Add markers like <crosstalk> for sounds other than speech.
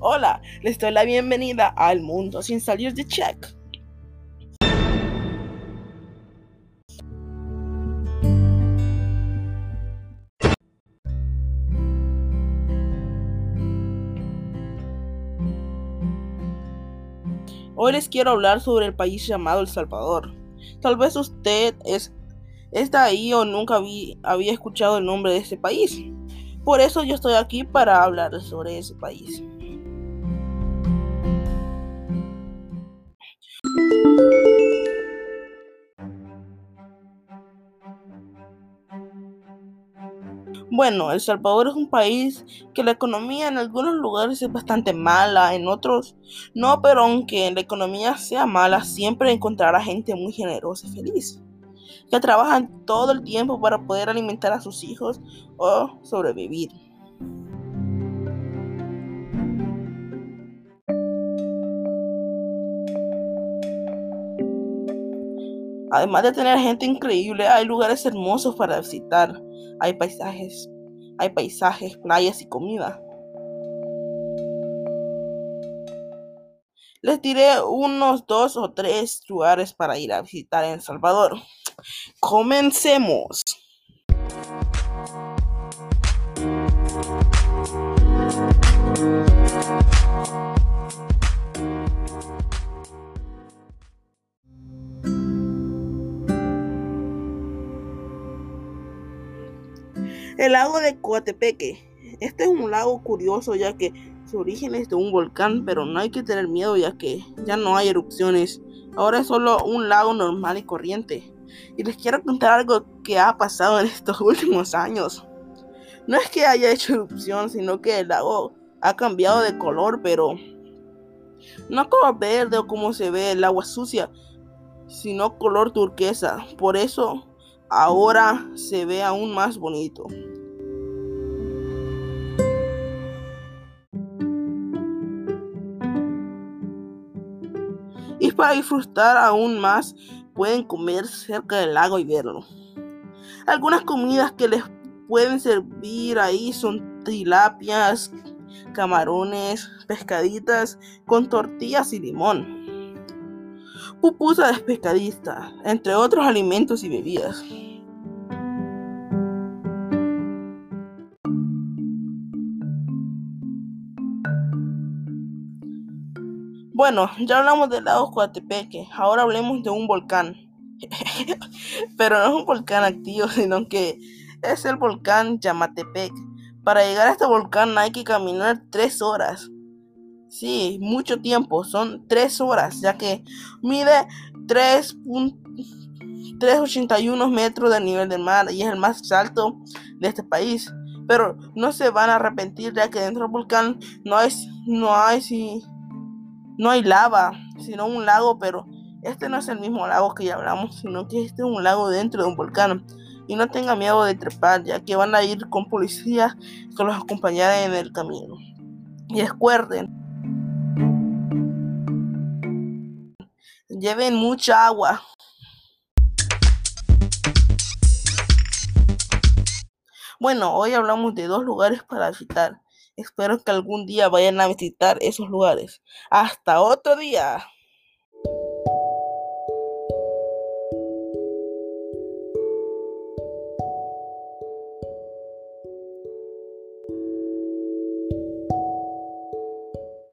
Hola, les doy la bienvenida al mundo sin salir de check. Hoy les quiero hablar sobre el país llamado El Salvador. Tal vez usted es, está ahí o nunca había escuchado el nombre de este país. Por eso yo estoy aquí para hablar sobre ese país. Bueno, El Salvador es un país que la economía en algunos lugares es bastante mala, en otros no, pero aunque la economía sea mala, siempre encontrará gente muy generosa y feliz, que trabajan todo el tiempo para poder alimentar a sus hijos o sobrevivir. Además de tener gente increíble, hay lugares hermosos para visitar, hay paisajes, hay paisajes, playas y comida. Les diré unos dos o tres lugares para ir a visitar en El Salvador. Comencemos. El lago de Coatepeque. Este es un lago curioso ya que su origen es de un volcán, pero no hay que tener miedo ya que ya no hay erupciones. Ahora es solo un lago normal y corriente. Y les quiero contar algo que ha pasado en <laughs> estos últimos años. No es que haya hecho erupción, sino que el lago ha cambiado de color, pero no color verde o como se ve el agua sucia, sino color turquesa. Por eso ahora se ve aún más bonito. Y para disfrutar aún más, pueden comer cerca del lago y verlo. Algunas comidas que les pueden servir ahí son tilapias, camarones, pescaditas con tortillas y limón pupusa de pescadista, entre otros alimentos y bebidas. Bueno, ya hablamos del lago Coatepeque, ahora hablemos de un volcán. <laughs> Pero no es un volcán activo, sino que es el volcán Yamatepec. Para llegar a este volcán hay que caminar tres horas. Sí, mucho tiempo, son tres horas, ya que mide 3.81 metros del nivel del mar y es el más alto de este país. Pero no se van a arrepentir ya que dentro del volcán no hay, no hay, si, no hay lava, sino un lago, pero este no es el mismo lago que ya hablamos, sino que este es un lago dentro de un volcán. Y no tengan miedo de trepar, ya que van a ir con policías que los acompañarán en el camino. Y recuerden, Lleven mucha agua. Bueno, hoy hablamos de dos lugares para visitar. Espero que algún día vayan a visitar esos lugares. Hasta otro día.